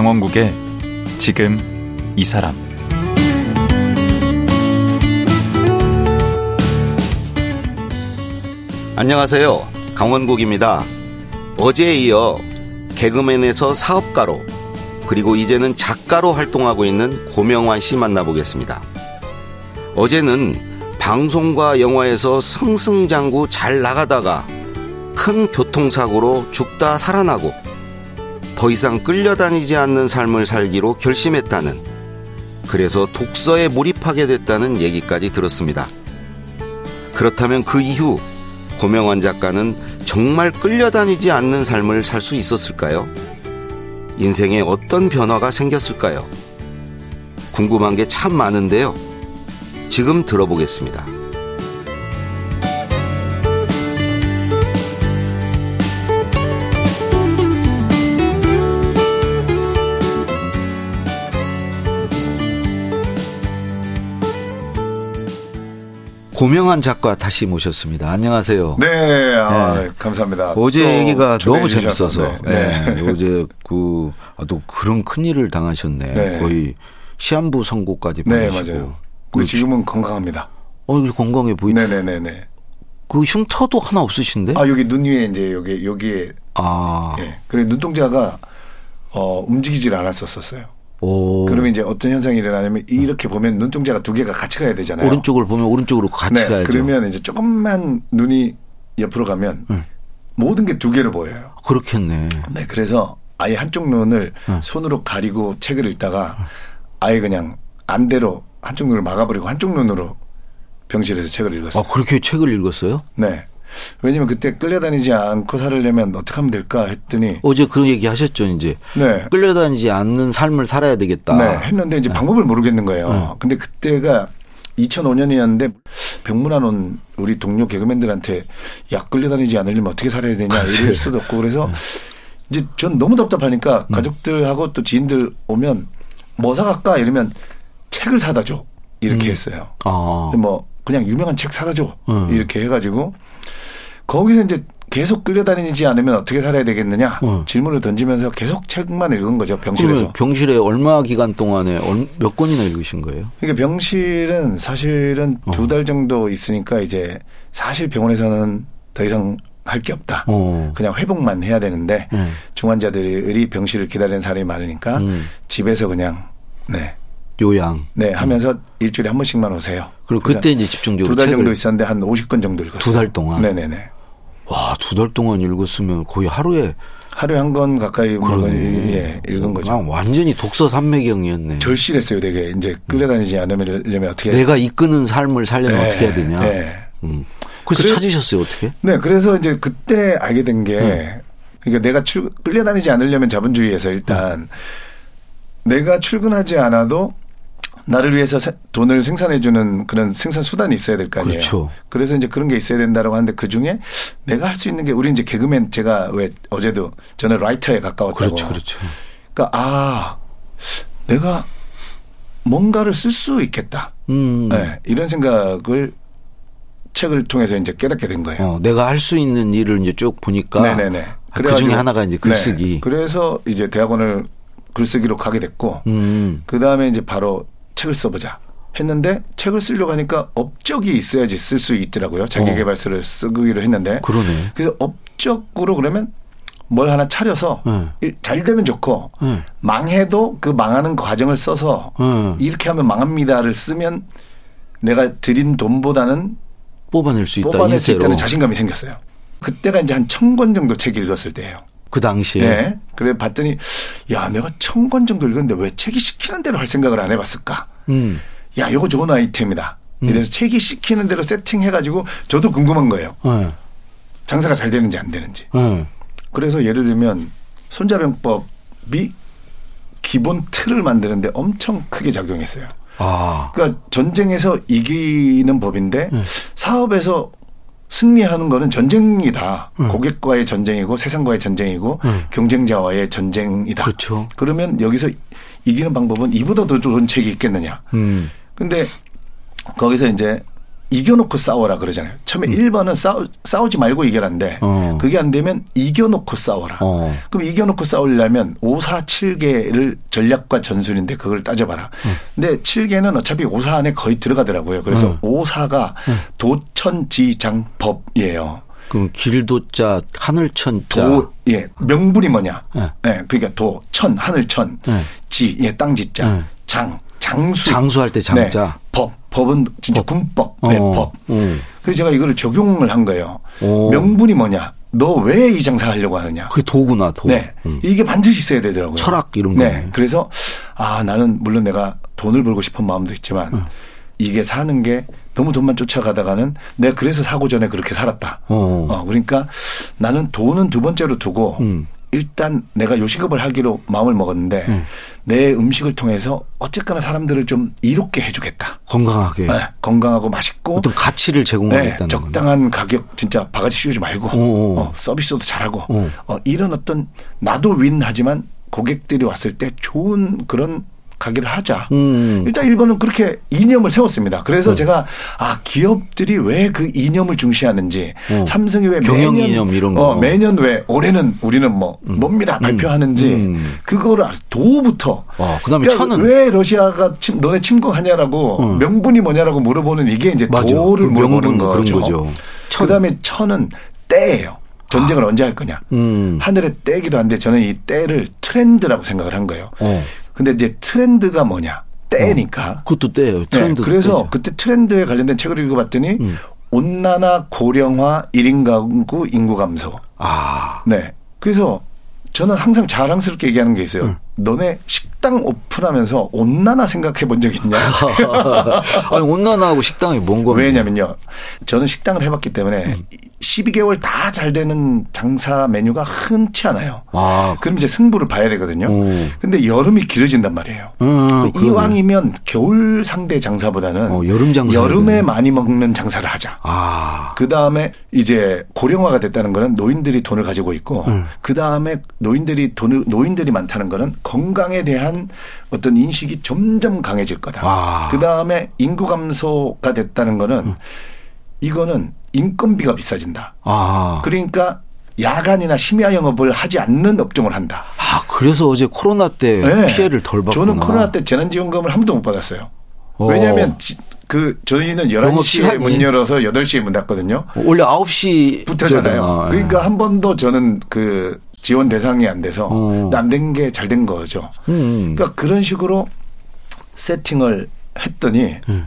강원국의 지금 이 사람 안녕하세요. 강원국입니다. 어제에 이어 개그맨에서 사업가로 그리고 이제는 작가로 활동하고 있는 고명환 씨 만나보겠습니다. 어제는 방송과 영화에서 승승장구 잘 나가다가 큰 교통사고로 죽다 살아나고 더 이상 끌려다니지 않는 삶을 살기로 결심했다는 그래서 독서에 몰입하게 됐다는 얘기까지 들었습니다. 그렇다면 그 이후 고명환 작가는 정말 끌려다니지 않는 삶을 살 수 있었을까요? 인생에 어떤 변화가 생겼을까요? 궁금한 게 참 많은데요. 지금 들어보겠습니다. 고명환 작가 다시 모셨습니다. 안녕하세요. 네, 아, 네. 감사합니다. 어제 얘기가 너무 재밌어서. 네. 네. 어제 그, 아, 또 그런 큰 일을 당하셨네. 네. 거의 시한부 선고까지 받으시고. 네, 맞아요. 그 지금은 건강합니다. 어, 건강해 보이네. 네네네네. 그 흉터도 하나 없으신데? 아, 여기 눈 위에 이제 여기, 여기에. 아. 예. 그래, 눈동자가, 어, 움직이질 않았었어요. 오. 그러면 이제 어떤 현상이 일어나냐면 이렇게 보면 눈동자가 두 개가 같이 가야 되잖아요. 오른쪽을 보면 오른쪽으로 같이 네, 가야죠. 그러면 이제 조금만 눈이 옆으로 가면 네. 모든 게 두 개로 보여요. 그렇겠네. 네, 그래서 아예 한쪽 눈을 네. 손으로 가리고 책을 읽다가 아예 그냥 안대로 한쪽 눈을 막아버리고 한쪽 눈으로 병실에서 책을 읽었어요. 아, 그렇게 책을 읽었어요? 네. 왜냐면 그때 끌려다니지 않고 살려면 어떻게 하면 될까 했더니 어제 그런 얘기 하셨죠 이제 네. 끌려다니지 않는 삶을 살아야 되겠다. 네. 했는데 이제 네. 방법을 모르겠는 거예요. 네. 근데 그때가 2005년이었는데 병문안 온 우리 동료 개그맨들한테 야 끌려다니지 않으려면 어떻게 살아야 되냐 이럴 수도 없고 그래서 네. 이제 전 너무 답답하니까 음. 가족들하고 또 지인들 오면 뭐 사갈까 이러면 책을 사다 줘 이렇게 음. 했어요. 아. 뭐 그냥 유명한 책 사다 줘 음. 이렇게 해가지고 거기서 이제 계속 끌려다니지 않으면 어떻게 살아야 되겠느냐 어. 질문을 던지면서 계속 책만 읽은 거죠 병실에서. 병실에 얼마 기간 동안에 몇 권이나 읽으신 거예요? 그러니까 병실은 사실은 어. 두달 정도 있으니까 이제 사실 병원에서는 더 이상 할 게 없다. 어. 그냥 회복만 해야 되는데 음. 중환자들이 병실을 기다리는 사람이 많으니까 음. 집에서 그냥 네. 요양. 네, 하면서 음. 일주일에 한 번씩만 오세요. 그리고 그때 이제 집중적으로 두 달 정도 있었는데 한 50건 정도 읽었어요. 두 달 동안. 네, 네, 네. 와, 두 달 동안 읽었으면 거의 하루에 하루에 한 권 가까이 예, 읽은 거죠. 완전히 독서 산매경이었네. 절실했어요, 되게. 이제 끌려다니지 않으려면 어떻게 내가 이끄는 삶을 살려면 네, 어떻게 해야 되냐. 네. 음. 그래서 그래, 찾으셨어요, 어떻게? 네, 그래서 이제 그때 알게 된 게 음. 그러니까 내가 출, 끌려다니지 않으려면 자본주의에서 일단 음. 내가 출근하지 않아도 나를 위해서 돈을 생산해주는 그런 생산 수단이 있어야 될 거 아니에요. 그렇죠. 그래서 이제 그런 게 있어야 된다라고 하는데 그 중에 내가 할 수 있는 게 우리 이제 개그맨 제가 왜 어제도 저는 라이터에 가까웠다고. 그렇죠, 그렇죠. 그러니까 아 내가 뭔가를 쓸 수 있겠다. 음. 네, 이런 생각을 책을 통해서 이제 깨닫게 된 거예요. 어, 내가 할 수 있는 일을 이제 쭉 보니까 네네네. 아, 그 중에 하나가 이제 글쓰기. 네. 그래서 이제 대학원을 글쓰기로 가게 됐고, 음. 그 다음에 이제 바로 책을 써보자. 했는데 책을 쓰려고 하니까 업적이 있어야지 쓸 수 있더라고요. 자기개발서를 어. 쓰기로 했는데. 그러네. 그래서 업적으로 그러면 뭘 하나 차려서 네. 잘 되면 좋고 네. 망해도 그 망하는 과정을 써서 네. 이렇게 하면 망합니다를 쓰면 내가 드린 돈보다는 뽑아낼 수 있다. 뽑아낼 수 있다는 자신감이 생겼어요. 그때가 이제 한 천 권 정도 책 읽었을 때예요. 그 당시에. 네. 그래 봤더니 야 내가 천 권 정도 읽었는데 왜 책이 시키는 대로 할 생각을 안 해봤을까? 음. 야 이거 좋은 아이템이다. 음. 이래서 책이 시키는 대로 세팅해가지고 저도 궁금한 거예요. 네. 장사가 잘 되는지 안 되는지. 네. 그래서 예를 들면 손자병법이 기본 틀을 만드는데 엄청 크게 작용했어요. 아. 그러니까 전쟁에서 이기는 법인데 네. 사업에서 승리하는 거는 전쟁이다. 음. 고객과의 전쟁이고 세상과의 전쟁이고 음. 경쟁자와의 전쟁이다. 그렇죠. 그러면 여기서 이기는 방법은 이보다 더 좋은 책이 있겠느냐. 음. 근데 거기서 이제 이겨놓고 싸워라 그러잖아요. 처음에 음. 1번은 싸우, 싸우지 말고 이겨란데 어. 그게 안 되면 이겨놓고 싸워라. 어. 그럼 이겨놓고 싸우려면 5, 4, 7개를 전략과 전술인데 그걸 따져봐라. 음. 근데 7개는 어차피 5, 4 안에 거의 들어가더라고요. 그래서 음. 5, 4가 도천지장법이에요. 그럼 길도자 하늘천자 도예 명분이 뭐냐? 네. 예 그러니까 도천 하늘천 네. 지예 땅지자 네. 장 장수 장수할 때 장자 네. 법 법은 진짜 법. 군법 네, 어. 법. 음. 그래서 제가 이거를 적용을 한 거예요. 오. 명분이 뭐냐? 너 왜 이 장사 하려고 하느냐? 그게 도구나 도. 네, 음. 이게 반드시 있어야 되더라고요. 철학 이런 거. 네, 그래서 아 나는 물론 내가 돈을 벌고 싶은 마음도 있지만 음. 이게 사는 게 너무 돈만 쫓아가다가는 내가 그래서 사고 전에 그렇게 살았다. 어. 어 그러니까 나는 돈은 두 번째로 두고 음. 일단 내가 요식업을 하기로 마음을 먹었는데 음. 내 음식을 통해서 어쨌거나 사람들을 좀 이롭게 해주겠다. 건강하게. 네, 건강하고 맛있고. 어떤 가치를 제공하겠다는 네, 적당한 건가? 가격 진짜 바가지 씌우지 말고 어, 서비스도 잘하고 어, 이런 어떤 나도 윈하지만 고객들이 왔을 때 좋은 그런 가기를 하자. 음. 일단 일본은 그렇게 이념을 세웠습니다. 그래서 음. 제가 아 기업들이 왜 그 이념을 중시하는지 음. 삼성이 왜 매년 이념 이런 거 어, 매년 왜 올해는 우리는 뭐 음. 뭡니다 음. 발표하는지 음. 그거를 도부터. 어, 그다음에 그러니까 천은 왜 러시아가 침, 너네 침공하냐라고 명분이 뭐냐라고 물어보는 이게 이제 맞아. 도를 그 물어보는 거죠. 거죠. 그다음에 천은 때예요. 전쟁을 아. 언제 할 거냐. 음. 하늘에 때기도 한데 저는 이 때를 트렌드라고 생각을 한 거예요. 어. 근데 이제 트렌드가 뭐냐? 때니까. 어, 그것도 때예요. 트렌드. 네, 그래서 때죠. 그때 트렌드에 관련된 책을 읽어봤더니 음. 온난화 고령화 1인 가구 인구 감소. 아. 네. 그래서 저는 항상 자랑스럽게 얘기하는 게 있어요. 음. 너네 식당 오픈하면서 온난화 생각해 본 적 있냐? 아니, 온난화하고 식당이 뭔 거예요? 왜냐면요. 저는 식당을 해봤기 때문에 음. 12개월 다 잘 되는 장사 메뉴가 흔치 않아요. 아, 그럼 이제 승부를 봐야 되거든요. 오. 근데 여름이 길어진단 말이에요. 음, 이왕이면 겨울 상대 장사보다는 어, 여름 장사 여름에 많이 먹는 장사를 하자. 아. 그 다음에 이제 고령화가 됐다는 거는 노인들이 돈을 가지고 있고 음. 그 다음에 노인들이 돈을 노인들이 많다는 거는 건강에 대한 어떤 인식이 점점 강해질 거다. 아. 그 다음에 인구 감소가 됐다는 거는 음. 이거는 인건비가 비싸진다. 아. 그러니까 야간이나 심야 영업을 하지 않는 업종을 한다. 아, 그래서 어제 코로나 때 네. 피해를 덜 받구나. 저는 코로나 때 재난지원금을 한 번도 못 받았어요. 어. 왜냐하면 그 저희는 11시에 문 열어서 8시에 문 닫거든요. 원래 9시 부터잖아요. 네. 그러니까 한 번도 저는 그 지원 대상이 안 돼서 어. 안된 게 잘 된 거죠. 음. 그러니까 그런 식으로 세팅을 했더니 음.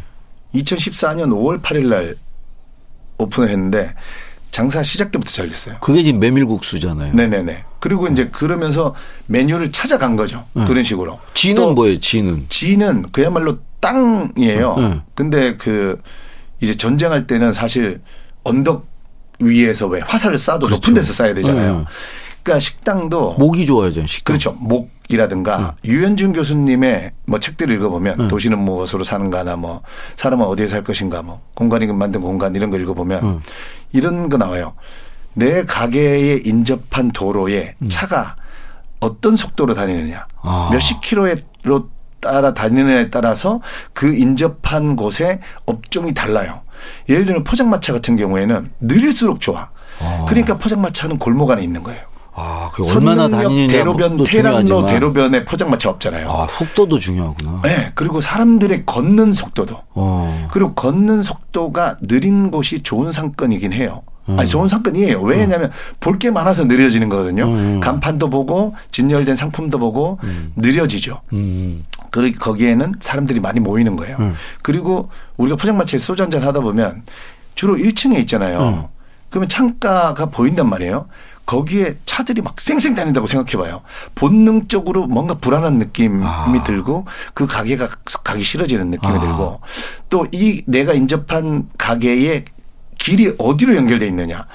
2014년 5월 8일 날 오픈을 했는데 장사 시작 때부터 잘 됐어요. 그게 지금 메밀국수잖아요. 네네네. 그리고 이제 그러면서 메뉴를 찾아간 거죠. 네. 그런 식으로. 지는 뭐예요, 지는? 지는 그야말로 땅이에요. 네. 근데 그 이제 전쟁할 때는 사실 언덕 위에서 왜 화살을 쏴도 그렇죠. 높은 데서 쏴야 되잖아요. 네. 그러니까 식당도 목이 좋아야죠. 식당. 그렇죠. 목이라든가 네. 유현준 교수님의 뭐 책들을 읽어보면 네. 도시는 무엇으로 사는가나 뭐 사람은 어디에 살 것인가 뭐 공간이 만든 공간 이런 거 읽어보면 네. 이런 거 나와요. 내 가게에 인접한 도로에 음. 차가 어떤 속도로 다니느냐, 아. 몇십 킬로로 따라 다니느냐에 따라서 그 인접한 곳에 업종이 달라요. 예를 들면 포장마차 같은 경우에는 느릴수록 좋아. 아. 그러니까 포장마차는 골목 안에 있는 거예요. 아, 그 얼마나 다니느냐 대로변 테란로 대로변에 포장마차 없잖아요. 아, 속도도 중요하구나. 네, 그리고 사람들의 걷는 속도도. 어. 그리고 걷는 속도가 느린 곳이 좋은 상권이긴 해요. 음. 아니 좋은 상권이에요. 왜냐하면 음. 볼게 많아서 느려지는 거거든요. 음. 간판도 보고 진열된 상품도 보고 음. 느려지죠. 음. 그리고 거기에는 사람들이 많이 모이는 거예요. 음. 그리고 우리가 포장마차에 소주 한잔 하다 보면 주로 1층에 있잖아요. 그러면 창가가 보인단 말이에요. 거기에 차들이 막 쌩쌩 다닌다고 생각해 봐요. 본능적으로 뭔가 불안한 느낌이 아. 들고 그 가게가 가기 싫어지는 느낌이 아. 들고 또 이 내가 인접한 가게의 길이 어디로 연결돼 있느냐.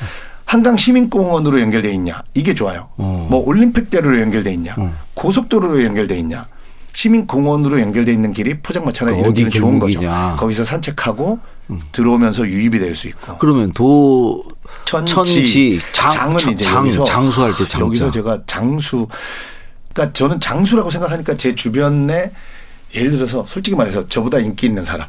한강 시민공원으로 연결돼 있냐. 이게 좋아요. 어. 뭐 올림픽대로로 연결돼 있냐. 어. 고속도로로 연결돼 있냐. 시민공원으로 연결돼 있는 길이 포장마차나 그 이런 길은 좋은 거죠. 거기서 산책하고 음. 들어오면서 유입이 될 수 있고. 그러면 도 천지, 천지 장, 장은 이제 장, 여기서 장수할 때 장자. 여기서 제가 장수 그러니까 저는 장수라고 생각하니까 제 주변에 예를 들어서 솔직히 말해서 저보다 인기 있는 사람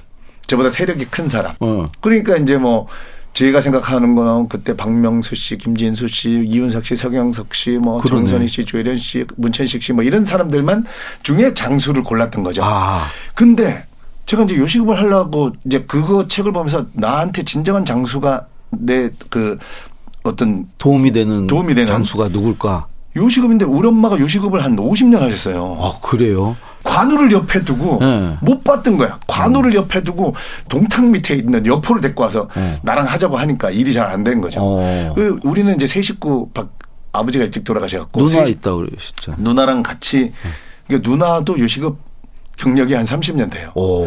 저보다 세력이 큰 사람. 어. 그러니까 이제 뭐 저희가 생각하는 거는 그때 박명수 씨, 김진수 씨, 이윤석 씨, 서경석 씨, 뭐 그러네. 정선희 씨, 조혜련 씨, 문천식 씨 뭐 이런 사람들만 중에 장수를 골랐던 거죠. 아. 근데 제가 이제 요식업을 하려고 이제 그거 책을 보면서 나한테 진정한 장수가 내그 어떤 도움이 되는 도움이 되는 장수가 누굴까? 요식업인데 우리 엄마가 요식업을 한 50년 하셨어요. 아, 그래요? 관우를 옆에 두고 네. 못 봤던 거야. 관우를 음. 옆에 두고 동탁 밑에 있는 여포를 데리고 와서 네. 나랑 하자고 하니까 일이 잘안된 거죠. 어. 그 우리는 이제 세 식구 박 아버지가 일찍 돌아가셔갖고 누나 있다 그러셨죠. 누나랑 같이 그 누나도 요식업 경력이 한 30년 돼요. 오.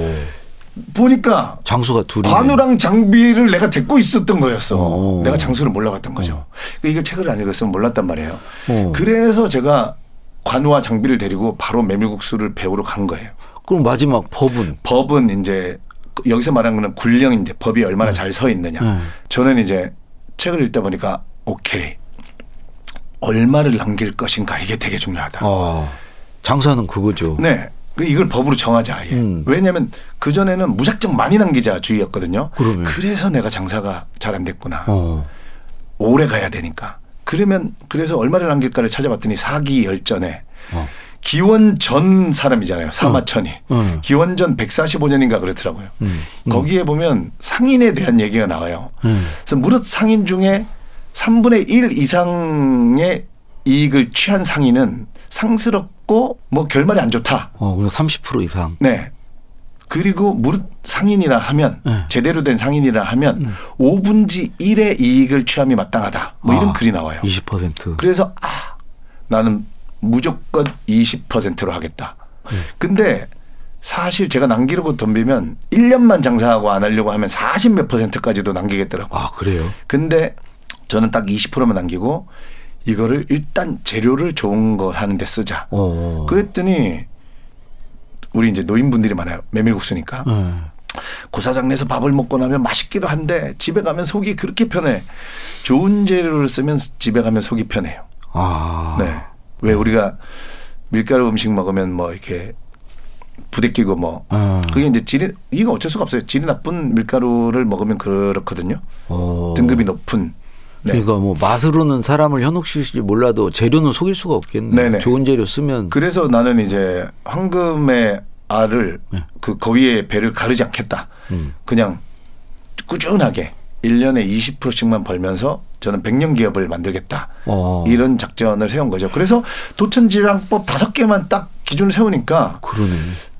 보니까 장수가 둘이 관우랑 장비를 내가 데리고 있었던 거였어. 오. 내가 장수를 몰라봤던 거죠. 오. 그러니까 이걸 책을 안 읽었으면 몰랐단 말이에요. 오. 그래서 제가 관우와 장비를 데리고 바로 메밀국수를 배우러 간 거예요. 그럼 마지막 법은? 법은 이제 여기서 말하는 거는 굴령인데 법이 얼마나 네. 잘서 있느냐. 네. 저는 이제 책을 읽다 보니까 오케이. 얼마를 남길 것인가 이게 되게 중요하다. 어, 장사는 그거죠. 네. 이걸 법으로 정하자 아예. 음. 왜냐하면 그 전에는 무작정 많이 남기자 주의였거든요. 그러면. 그래서 내가 장사가 잘 안 됐구나. 어. 오래 가야 되니까. 그러면 그래서 얼마를 남길까를 찾아봤더니 사기 열전에 어. 기원 전 사람이잖아요. 사마천이. 어. 어. 기원 전 145년인가 그렇더라고요. 음. 음. 거기에 보면 상인에 대한 얘기가 나와요. 음. 그래서 무릇 상인 중에 3분의 1 이상의 이익을 취한 상인은 상스럽고 뭐 결말이 안 좋다. 어, 30% 이상. 네. 그리고 무릇 상인이라 하면 네. 제대로 된 상인이라 하면 음. 5분지 1의 이익을 취함이 마땅하다. 뭐 이런 아, 글이 나와요. 20%. 그래서 아 나는 무조건 20%로 하겠다. 네. 근데 사실 제가 남기려고 덤비면 1년만 장사하고 안 하려고 하면 40 몇 퍼센트까지도 남기겠더라고요. 아, 그래요? 근데 저는 딱 20%만 남기고 이거를 일단 재료를 좋은 거 하는 데 쓰자. 오. 어. 그랬더니 우리 이제 노인분들이 많아요. 메밀국수니까. 음. 고사장 내서 밥을 먹고 나면 맛있기도 한데 집에 가면 속이 그렇게 편해. 좋은 재료를 쓰면 집에 가면 속이 편해요. 아. 네. 왜 우리가 밀가루 음식 먹으면 뭐 이렇게 부대끼고 뭐 음. 그게 이제 질이 이거 어쩔 수가 없어요. 질이 나쁜 밀가루를 먹으면 그렇거든요. 오. 등급이 높은 네. 그러니까 뭐 맛으로는 사람을 현혹시킬지 몰라도 재료는 속일 수가 없겠네. 네네. 좋은 재료 쓰면. 그래서 나는 이제 황금의 알을 네. 그 거위의 배를 가르지 않겠다. 음. 그냥 꾸준하게 1년에 20%씩만 벌면서 저는 100년 기업을 만들겠다. 어. 이런 작전을 세운 거죠. 그래서 도천지방법 다섯 개만 딱 기준을 세우니까 그러네.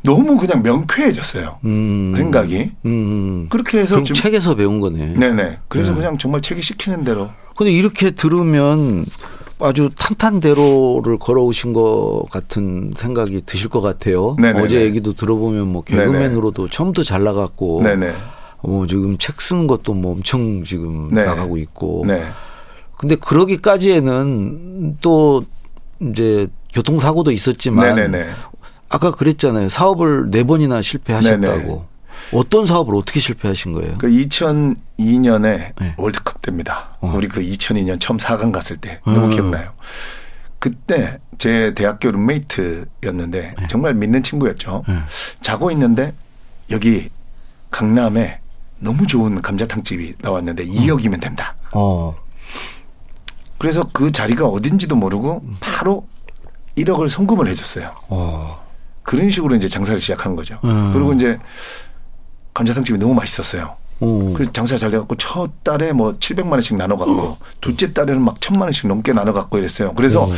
너무 그냥 명쾌해졌어요. 음. 생각이. 음. 그렇게 해서 지금 책에서 배운 거네. 네네. 그래서 네. 그냥 정말 책이 시키는 대로. 근데 이렇게 들으면 아주 탄탄대로를 걸어오신 것 같은 생각이 드실 것 같아요. 네네네. 어제 얘기도 들어보면 뭐 개그맨으로도. 처음부터 잘 나갔고. 네네. 뭐 지금 책 쓰는 것도 뭐 엄청 지금 네. 나가고 있고. 네. 근데 그러기까지에는 또 이제 교통사고도 있었지만 네네네. 아까 그랬잖아요. 사업을 네 번이나 실패하셨다고. 네네. 어떤 사업을 어떻게 실패하신 거예요? 그 2002년에 네. 월드컵 때입니다. 어. 우리 그 2002년 처음 4강 갔을 때 너무 음. 기억나요. 그때 제 대학교 룸메이트였는데 네. 정말 믿는 친구였죠. 네. 자고 있는데 여기 강남에 너무 좋은 감자탕집이 나왔는데 2억이면 된다. 어. 그래서 그 자리가 어딘지도 모르고 바로 1억을 송금을 해줬어요. 어. 그런 식으로 이제 장사를 시작한 거죠. 음. 그리고 이제 감자탕집이 너무 맛있었어요. 음. 그 장사 잘 돼갖고 첫 달에 뭐 700만 원씩 나눠갖고 음. 둘째 달에는 막 천만 원씩 넘게 나눠갖고 이랬어요. 그래서 음.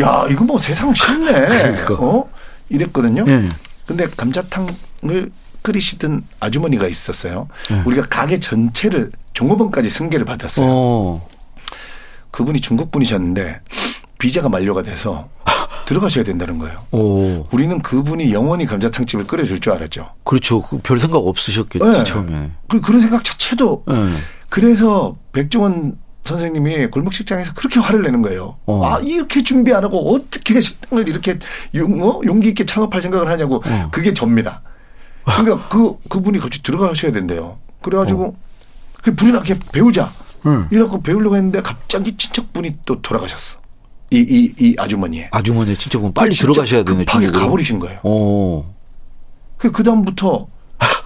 야 이거 뭐 세상 쉽네. 그러니까. 어 이랬거든요. 네. 근데 감자탕을 끓이시던 아주머니가 있었어요. 네. 우리가 가게 전체를 종업원까지 승계를 받았어요. 어. 그분이 중국 분이셨는데 비자가 만료가 돼서 들어가셔야 된다는 거예요. 오. 우리는 그분이 영원히 감자탕집을 끓여줄 줄 알았죠. 그렇죠. 그별 생각 없으셨겠지 네. 처음에. 그 그런 생각 자체도. 네. 그래서 백종원 선생님이 골목식장에서 그렇게 화를 내는 거예요. 어. 아 이렇게 준비 안 하고 어떻게 식당을 이렇게 용, 어? 용기 있게 창업할 생각을 하냐고. 어. 그게 접니다. 그러니까 그 그분이 같이 들어가셔야 된대요. 그래가지고 어. 그 불이 나게 배우자. 응. 이라고 배우려고 했는데 갑자기 친척분이 또 돌아가셨어. 이, 이, 이 아주머니의. 아주머니 친척분 빨리 들어가셔야 되네. 급하게 가버리신 거예요. 오. 그, 그다음부터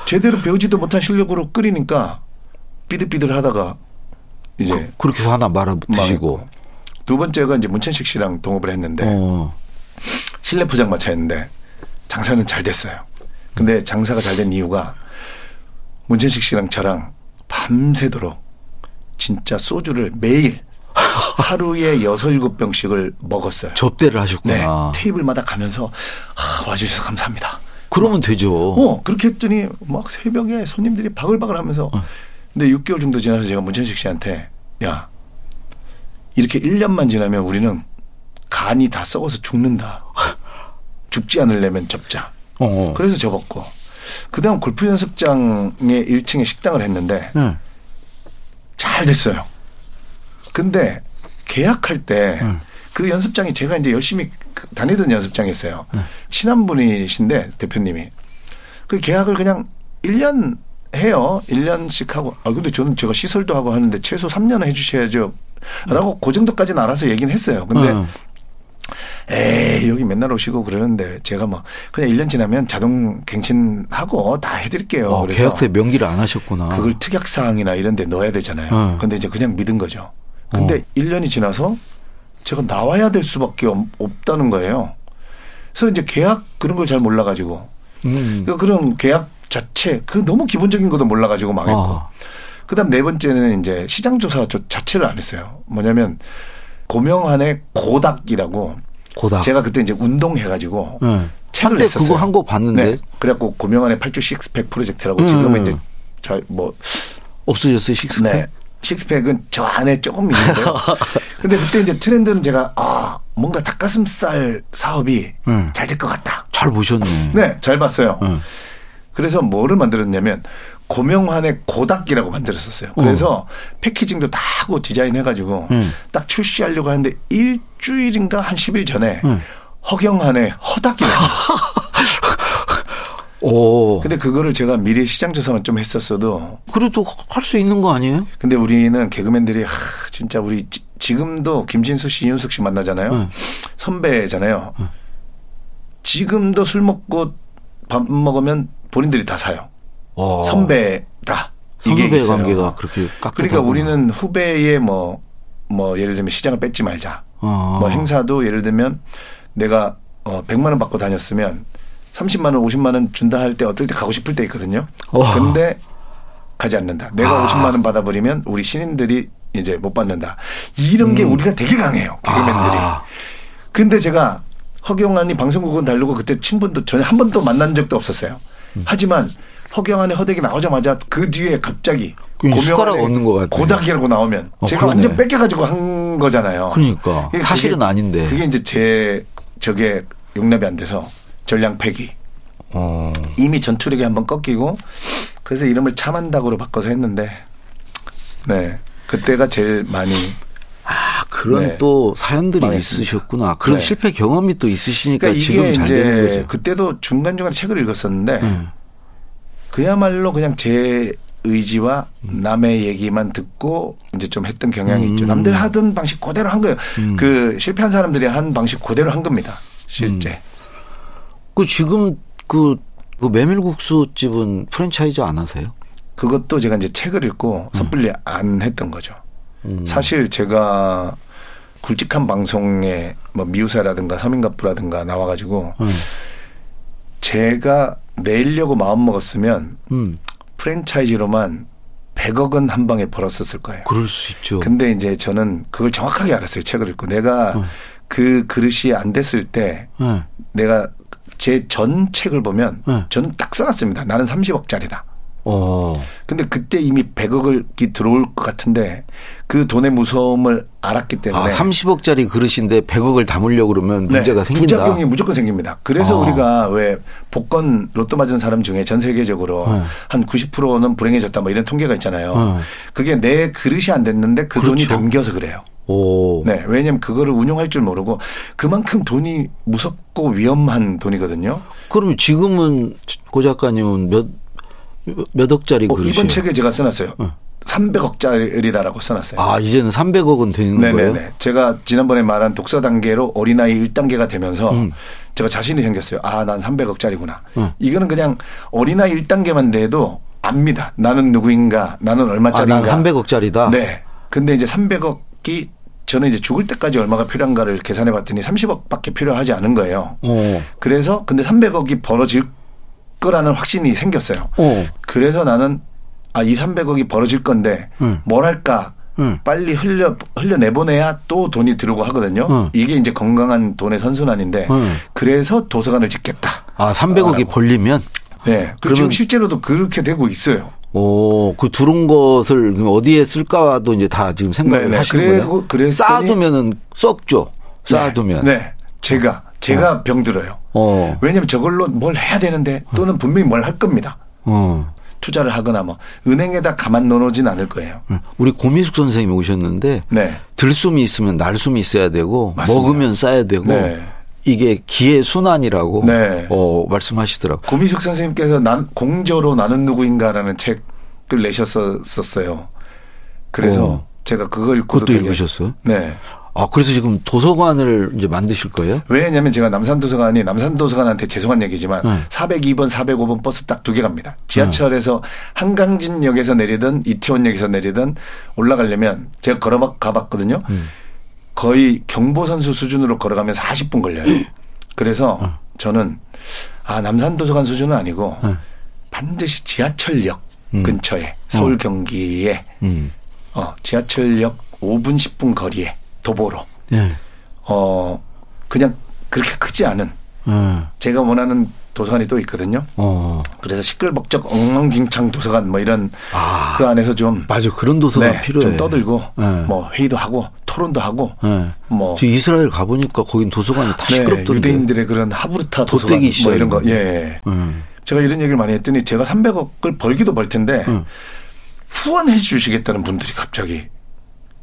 제대로 배우지도 못한 실력으로 끓이니까 삐들삐들 하다가 이제 그, 렇게 해서 하나 말아 드시고 두 번째가 이제 문천식 씨랑 동업을 했는데 어. 실내 포장마차였는데 장사는 잘 됐어요. 근데 장사가 잘 된 이유가 문천식 씨랑 저랑 밤새도록 진짜 소주를 매일 하루에 여섯 일곱 병씩을 먹었어요. 접대를 하셨구나. 네. 테이블마다 가면서 아, 와주셔서 감사합니다. 그러면 되죠. 어, 그렇게 했더니 막 새벽에 손님들이 바글바글 하면서 어. 근데 6개월 정도 지나서 제가 문천식 씨한테 야, 이렇게 1년만 지나면 우리는 간이 다 썩어서 죽는다. 죽지 않으려면 접자. 어어. 그래서 접었고. 그 다음 골프 연습장에 1층에 식당을 했는데 네. 잘 됐어요. 근데 계약할 때그 네. 그 연습장이 제가 이제 열심히 다니던 연습장이었어요. 네. 친한 분이신데 대표님이 그 계약을 그냥 1년 해요. 1년씩 하고. 아 근데 저는 제가 시설도 하고 하는데 최소 3년 해 주셔야죠. 라고 네. 그 정도까지는 알아서 얘기는 했어요. 근데 네. 에이, 여기 맨날 오시고 그러는데 제가 뭐 그냥 1년 지나면 자동 갱신하고 다 해드릴게요. 어, 그래서 계약서에 명기를 안 하셨구나. 그걸 특약사항이나 이런 데 넣어야 되잖아요. 어. 근데 이제 그냥 믿은 거죠. 근데 어. 1년이 지나서 제가 나와야 될 수밖에 없다는 거예요. 그래서 이제 계약 그런 걸 잘 몰라가지고 음. 그 그런 계약 자체 그 너무 기본적인 것도 몰라가지고 망했고 아. 그다음 네 번째는 이제 시장 조사 자체를 안 했어요. 뭐냐면 고명한의 고닥이라고 고닥. 제가 그때 이제 운동해가지고 네. 책을 냈었어요. 그거 한 거 봤는데. 네. 그래갖고 고명한의 8주 식스팩 프로젝트라고 음. 지금은 이제 잘 뭐 없어졌어요 식스팩. 네. 식스팩은 저 안에 조금 있는데요. 근데 그때 이제 트렌드는 제가 아 뭔가 닭가슴살 사업이 음. 잘될 것 같다. 잘 보셨네. 네, 잘 봤어요. 음. 그래서 뭐를 만들었냐면 고명환의 고닥이라고 만들었었어요. 그래서 어. 패키징도 다 하고 디자인해가지고 음. 딱 출시하려고 하는데 일주일인가 한 10일 전에 음. 허경환의 허닥이라고. 오. 근데 그거를 제가 미리 시장 조사만 좀 했었어도. 그래도 할 수 있는 거 아니에요? 근데 우리는 개그맨들이 하, 진짜 우리 지금도 김진수 씨, 이윤숙 씨 만나잖아요. 음. 선배잖아요. 음. 지금도 술 먹고 밥 먹으면 본인들이 다 사요. 어. 선배다. 이게 후배 관계가 그렇게 깍 그러니까 우리는 후배의 뭐, 뭐 예를 들면 시장을 뺏지 말자. 어. 뭐 행사도 예를 들면 내가 어 100만 원 받고 다녔으면 30만 원, 50만 원 준다 할 때 어떨 때 가고 싶을 때 있거든요. 어. 근데 가지 않는다. 내가 아. 50만 원 받아버리면 우리 신인들이 이제 못 받는다. 이런 게 음. 우리가 되게 강해요. 개그맨들이. 아. 근데 제가 허경환이 방송국은 다르고 그때 친분도 전혀 한 번도 만난 적도 없었어요. 음. 하지만 허경환의 허덕이 나오자마자 그 뒤에 갑자기 숟가락 얻는 것 같아요. 고닥이라고 나오면 어, 제가 그러네. 완전 뺏겨가지고 한 거잖아요. 그러니까 사실은 아닌데 그게 이제 제 저게 용납이 안 돼서 전량 폐기. 어. 이미 전투력이 한번 꺾이고 그래서 이름을 참한다고로 바꿔서 했는데 네 그때가 제일 많이 아 그런 네. 또 사연들이 망했습니다. 있으셨구나. 그런 네. 실패 경험이 또 있으시니까 그러니까 지금 잘 되는 거죠. 그때도 중간 중간 책을 읽었었는데. 음. 그야말로 그냥 제 의지와 남의 얘기만 듣고 이제 좀 했던 경향이 음. 있죠. 남들 하던 방식 그대로 한 거예요. 음. 그 실패한 사람들이 한 방식 그대로 한 겁니다. 실제. 음. 그 지금 그, 그 메밀국수 집은 프랜차이즈 안 하세요? 그것도 제가 이제 책을 읽고 음. 섣불리 안 했던 거죠. 음. 사실 제가 굵직한 방송에 뭐 미우사라든가 서민갑부라든가 나와가지고 음. 제가 내려고 마음 먹었으면 음. 프랜차이즈로만 100억 원한 방에 벌었었을 거예요. 그럴 수 있죠. 근데 이제 저는 그걸 정확하게 알았어요. 책을 읽고 내가 어. 그 그릇이 안 됐을 때 어. 내가 제 전 책을 보면 어. 저는 딱 써놨습니다. 나는 30억짜리다. 어. 근데 그때 이미 100억이 들어올 것 같은데 그 돈의 무서움을 알았기 때문에 아, 30억짜리 그릇인데 100억을 담으려고 그러면 네, 문제가 네, 생긴다. 부작용이 무조건 생깁니다. 그래서 아. 우리가 왜 복권 로또 맞은 사람 중에 전 세계적으로 네. 한 90%는 불행해졌다 뭐 이런 통계가 있잖아요. 네. 그게 내 그릇이 안 됐는데 그 그렇죠. 돈이 담겨서 그래요. 오. 네. 왜냐면 그거를 운용할 줄 모르고 그만큼 돈이 무섭고 위험한 돈이거든요. 그럼 지금은 고 작가님은 몇 몇 억짜리 어, 그릇이요? 이번 책에 제가 써놨어요. 어. 300억짜리다라고 써놨어요. 아, 이제는 300억은 되는 네네네. 거예요? 제가 지난번에 말한 독서 단계로 어린아이 1단계가 되면서 음. 제가 자신이 생겼어요. 아, 난 300억짜리구나. 응. 이거는 그냥 어린아이 1단계만 돼도 압니다. 나는 누구인가, 나는 얼마짜리인가. 아, 난 300억짜리다. 네. 근데 이제 300억이 저는 이제 죽을 때까지 얼마가 필요한가를 계산해 봤더니 30억 밖에 필요하지 않은 거예요. 오. 그래서 근데 300억이 벌어질 거라는 확신이 생겼어요. 오. 그래서 나는 아, 이 300억이 벌어질 건데 음. 뭘 할까? 음. 빨리 흘려 흘려 내보내야 또 돈이 들어오고 하거든요. 음. 이게 이제 건강한 돈의 선순환인데 그래서 도서관을 짓겠다. 아, 300억이 아, 벌리면 네. 그러면 지금 실제로도 그렇게 되고 있어요. 오, 그 들은 것을 어디에 쓸까도 이제 다 지금 생각을 네네. 하시는 거예요. 그래 쌓아두면은 썩죠. 쌓아두면. 네. 네. 제가 제가 어. 병들어요. 어. 왜냐하면 저걸로 뭘 해야 되는데 또는 분명히 뭘 할 겁니다. 어. 투자를 하거나 뭐 은행에다 가만 넣어놓진 않을 거예요. 우리 고민숙 선생님이 오셨는데 네. 들숨이 있으면 날숨이 있어야 되고 맞습니다. 먹으면 싸야 되고 네. 이게 기의 순환이라고 네. 어, 말씀하시더라고요. 고민숙 선생님께서 난 공저로 나는 누구인가라는 책을 내셨었어요. 그래서 어. 제가 그걸 읽고 그것도 읽으셨어요? 네. 아, 그래서 지금 도서관을 이제 만드실 거예요? 왜냐면 제가 남산도서관이 남산도서관한테 죄송한 얘기지만 네. 402번, 405번 버스 딱 두 개 갑니다. 지하철에서 네. 한강진역에서 내리든 이태원역에서 내리든 올라가려면 제가 걸어 가봤거든요. 음. 거의 경보선수 수준으로 걸어가면 40분 걸려요. 그래서 어. 저는 아, 남산도서관 수준은 아니고 어. 반드시 지하철역 음. 근처에 서울 어. 경기에 음. 어, 지하철역 5분 10분 거리에 도보로. 네. 어, 그냥 그렇게 크지 않은 음. 제가 원하는 도서관이 또 있거든요. 어. 그래서 시끌벅적 엉망진창 도서관 뭐 이런 아. 그 안에서 좀 맞아 그런 도서관 네, 필요해. 좀 떠들고 네. 뭐 회의도 하고 토론도 하고 네. 뭐 이스라엘 가 보니까 거긴 도서관이 다 네, 시끄럽던데 유대인들의 그런 하브르타 도서관 뭐 이런 거 예. 음. 제가 이런 얘기를 많이 했더니 제가 300억을 벌기도 벌 텐데 음. 후원해 주시겠다는 분들이 갑자기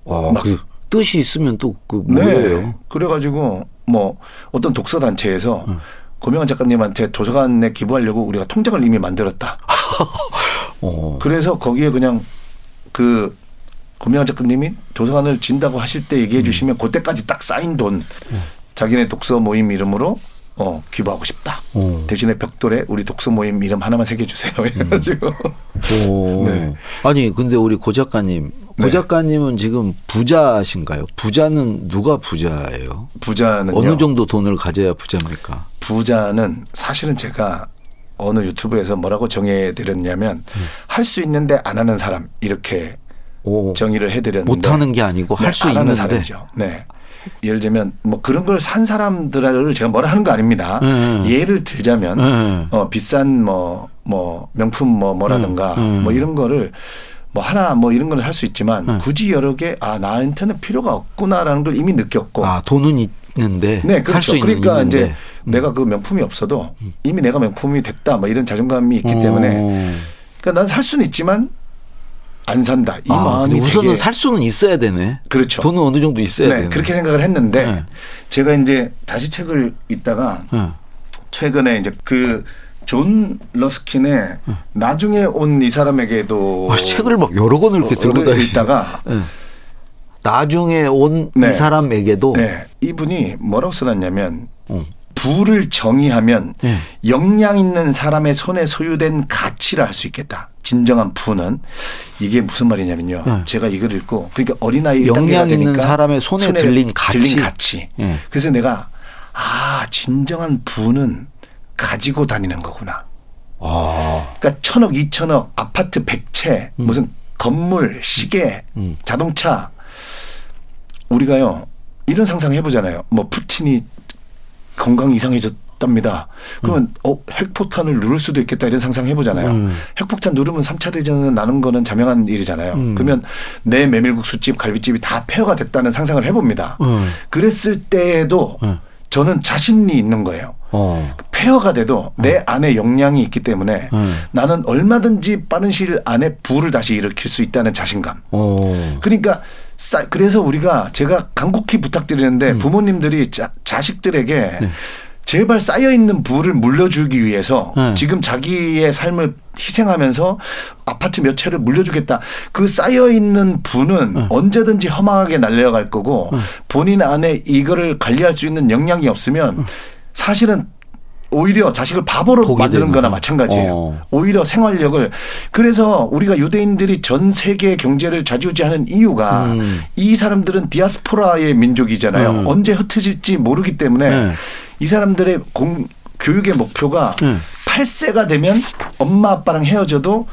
아, 막 그 뜻이 있으면 또 그 뭐예요? 네. 그래가지고 뭐 어떤 독서 단체에서 음. 고명환 작가님한테 도서관에 기부하려고 우리가 통장을 이미 만들었다. 어. 그래서 거기에 그냥 그 고명환 작가님이 도서관을 진다고 하실 때 얘기해 음. 주시면 그때까지 딱 쌓인 돈 음. 자기네 독서 모임 이름으로 어, 기부하고 싶다. 오. 대신에 벽돌에 우리 독서 모임 이름 하나만 새겨주세요. 이래가지고. 음. 네. 아니, 근데 우리 고 작가님. 고 네. 작가님은 지금 부자신가요? 부자는 누가 부자예요? 부자는 어느 정도 돈을 가져야 부자입니까? 부자는 사실은 제가 어느 유튜브에서 뭐라고 정해드렸냐면 음. 할수 있는데 안 하는 사람 이렇게 오. 정의를 해드렸는데 못하는 게 아니고 네, 할수 있는 사람이죠. 네. 예를 들면 뭐 그런 걸 산 사람들을 제가 뭐라 하는 거 아닙니다. 음. 예를 들자면 음. 어 비싼 뭐뭐 뭐 명품 뭐 뭐라든가 음. 뭐 이런 거를 뭐 하나 뭐 이런 걸살수 있지만 굳이 여러 개 아 나한테는 필요가 없구나라는 걸 이미 느꼈고 아 돈은 있는데 네 그렇죠. 그러니까 있는데. 이제 내가 그 명품이 없어도 이미 내가 명품이 됐다 뭐 이런 자존감이 있기 때문에 그러니까 난 살 수는 있지만 안 산다. 이 아, 마음이 우선은 살 수는 있어야 되네. 그렇죠. 돈은 어느 정도 있어야 네, 되네. 그렇게 생각을 했는데 네. 제가 이제 다시 책을 읽다가 네. 최근에 이제 그 존 러스킨의 네. 나중에 온 이 사람에게도 아, 책을 막 여러 권을 이렇게 들고 다니다가 네. 나중에 온이 네. 사람에게도 이분이 뭐라고 써놨냐면 어. 부를 정의하면 역량 있는 사람의 손에 소유된 가치라 할 수 있겠다. 진정한 부는 이게 무슨 말이냐면요. 네. 제가 이걸 읽고 그러니까 어린아이 역량 있는 사람의 손에, 손에 들린 가치. 들린 가치. 네. 그래서 내가 아 진정한 부는 가지고 다니는 거구나. 아. 그러니까 천억, 이천억, 아파트 백채, 음. 무슨 건물, 시계, 음. 자동차 우리가요 이런 상상 해보잖아요. 뭐 푸틴이 건강 이상해졌 답니다. 그러면 음. 어, 핵폭탄을 누를 수도 있겠다 이런 상상 해보잖아요. 음. 핵폭탄 누르면 3차 대전은 나는 거는 자명한 일이잖아요. 음. 그러면 내 메밀국 수집, 갈비집이 다 폐허가 됐다는 상상을 해봅니다. 음. 그랬을 때에도 음. 저는 자신이 있는 거예요. 어. 폐허가 돼도 내 어. 안에 역량이 있기 때문에 음. 나는 얼마든지 빠른 시일 안에 부를 다시 일으킬 수 있다는 자신감. 어. 그러니까 그래서 우리가 제가 간곡히 부탁드리는데 부모님들이 자, 자식들에게 네. 제발 쌓여 있는 부를 물려주기 위해서 네. 지금 자기의 삶을 희생하면서 아파트 몇 채를 물려주겠다. 그 쌓여 있는 부는 네. 언제든지 허망하게 날려갈 거고 네. 본인 안에 이거를 관리할 수 있는 역량이 없으면 사실은 오히려 자식을 바보로 만드는 거나 마찬가지예요. 어. 오히려 생활력을 그래서 우리가 유대인들이 전 세계 경제를 좌지우지하는 이유가 음. 이 사람들은 디아스포라의 민족이잖아요. 음. 언제 흩어질지 모르기 때문에 네. 이 사람들의 공, 교육의 목표가 네. 8세가 되면 엄마 아빠랑 헤어져도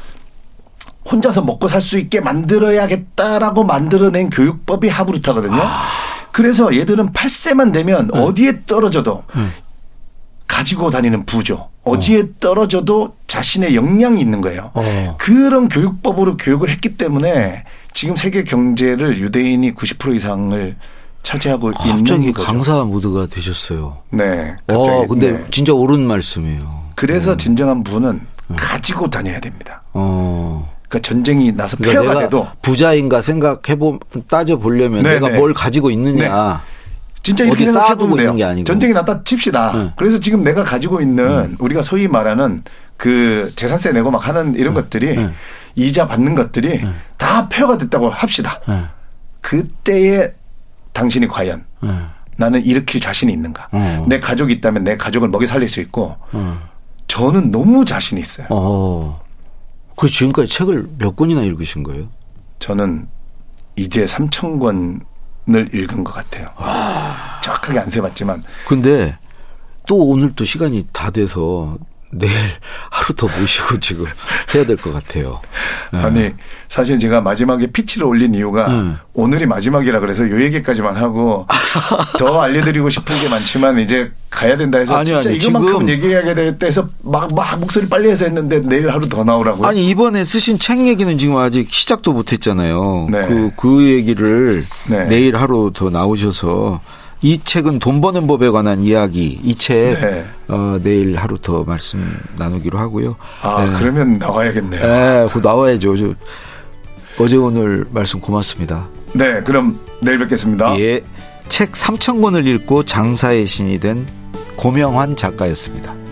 혼자서 먹고 살 수 있게 만들어야겠다라고 만들어낸 교육법이 하브루타거든요. 아. 그래서 얘들은 8세만 되면 네. 어디에 떨어져도 네. 가지고 다니는 부조. 어디에 어. 떨어져도 자신의 역량이 있는 거예요. 어. 그런 교육법으로 교육을 했기 때문에 지금 세계 경제를 유대인이 90% 이상을 차지하고 갑자기 있는 거죠. 강사 모드가 되셨어요. 네. 어, 근데 네. 진짜 옳은 말씀이에요. 그래서 음. 진정한 부는 음. 가지고 다녀야 됩니다. 어. 그러니까 전쟁이 나서 그러니까 폐허가 돼도 부자인가 생각해 보 따져 보려면 내가 뭘 가지고 있느냐. 네. 진짜 이렇게 생각해보면 돼요. 전쟁이 났다 칩시다. 네. 그래서 지금 내가 가지고 있는 음. 우리가 소위 말하는 그 재산세 내고 막 하는 이런 네. 것들이 네. 이자 받는 것들이 네. 다 폐허가 됐다고 합시다. 네. 그때에 당신이 과연 네. 나는 일으킬 자신이 있는가. 어. 내 가족이 있다면 내 가족을 먹여 살릴 수 있고 어. 저는 너무 자신이 있어요. 어. 그 지금까지 책을 몇 권이나 읽으신 거예요? 저는 이제 3천 권 을 읽은 것 같아요. 와. 정확하게 안 세봤지만. 근데 또 오늘 또 시간이 다 돼서 내일 하루 더 모시고 지금 해야 될 것 같아요. 네. 아니 사실 제가 마지막에 피치를 올린 이유가 음. 오늘이 마지막이라 그래서 요 얘기까지만 하고 더 알려드리고 싶은 게 많지만 이제 가야 된다 해서 아니, 진짜 아니, 이것만큼 얘기하게 돼서 막, 막 목소리 빨리 해서 했는데 내일 하루 더 나오라고요. 아니 이번에 쓰신 책 얘기는 지금 아직 시작도 못했잖아요. 네. 그, 그 얘기를 네. 내일 하루 더 나오셔서 이 책은 돈 버는 법에 관한 이야기. 이책 네. 어, 내일 하루 더 말씀 나누기로 하고요. 아 네. 그러면 나와야겠네요. 네, 그 나와야죠. 저, 어제 오늘 말씀 고맙습니다. 네, 그럼 내일 뵙겠습니다. 예, 책 3천 권을 읽고 장사의 신이 된 고명환 작가였습니다.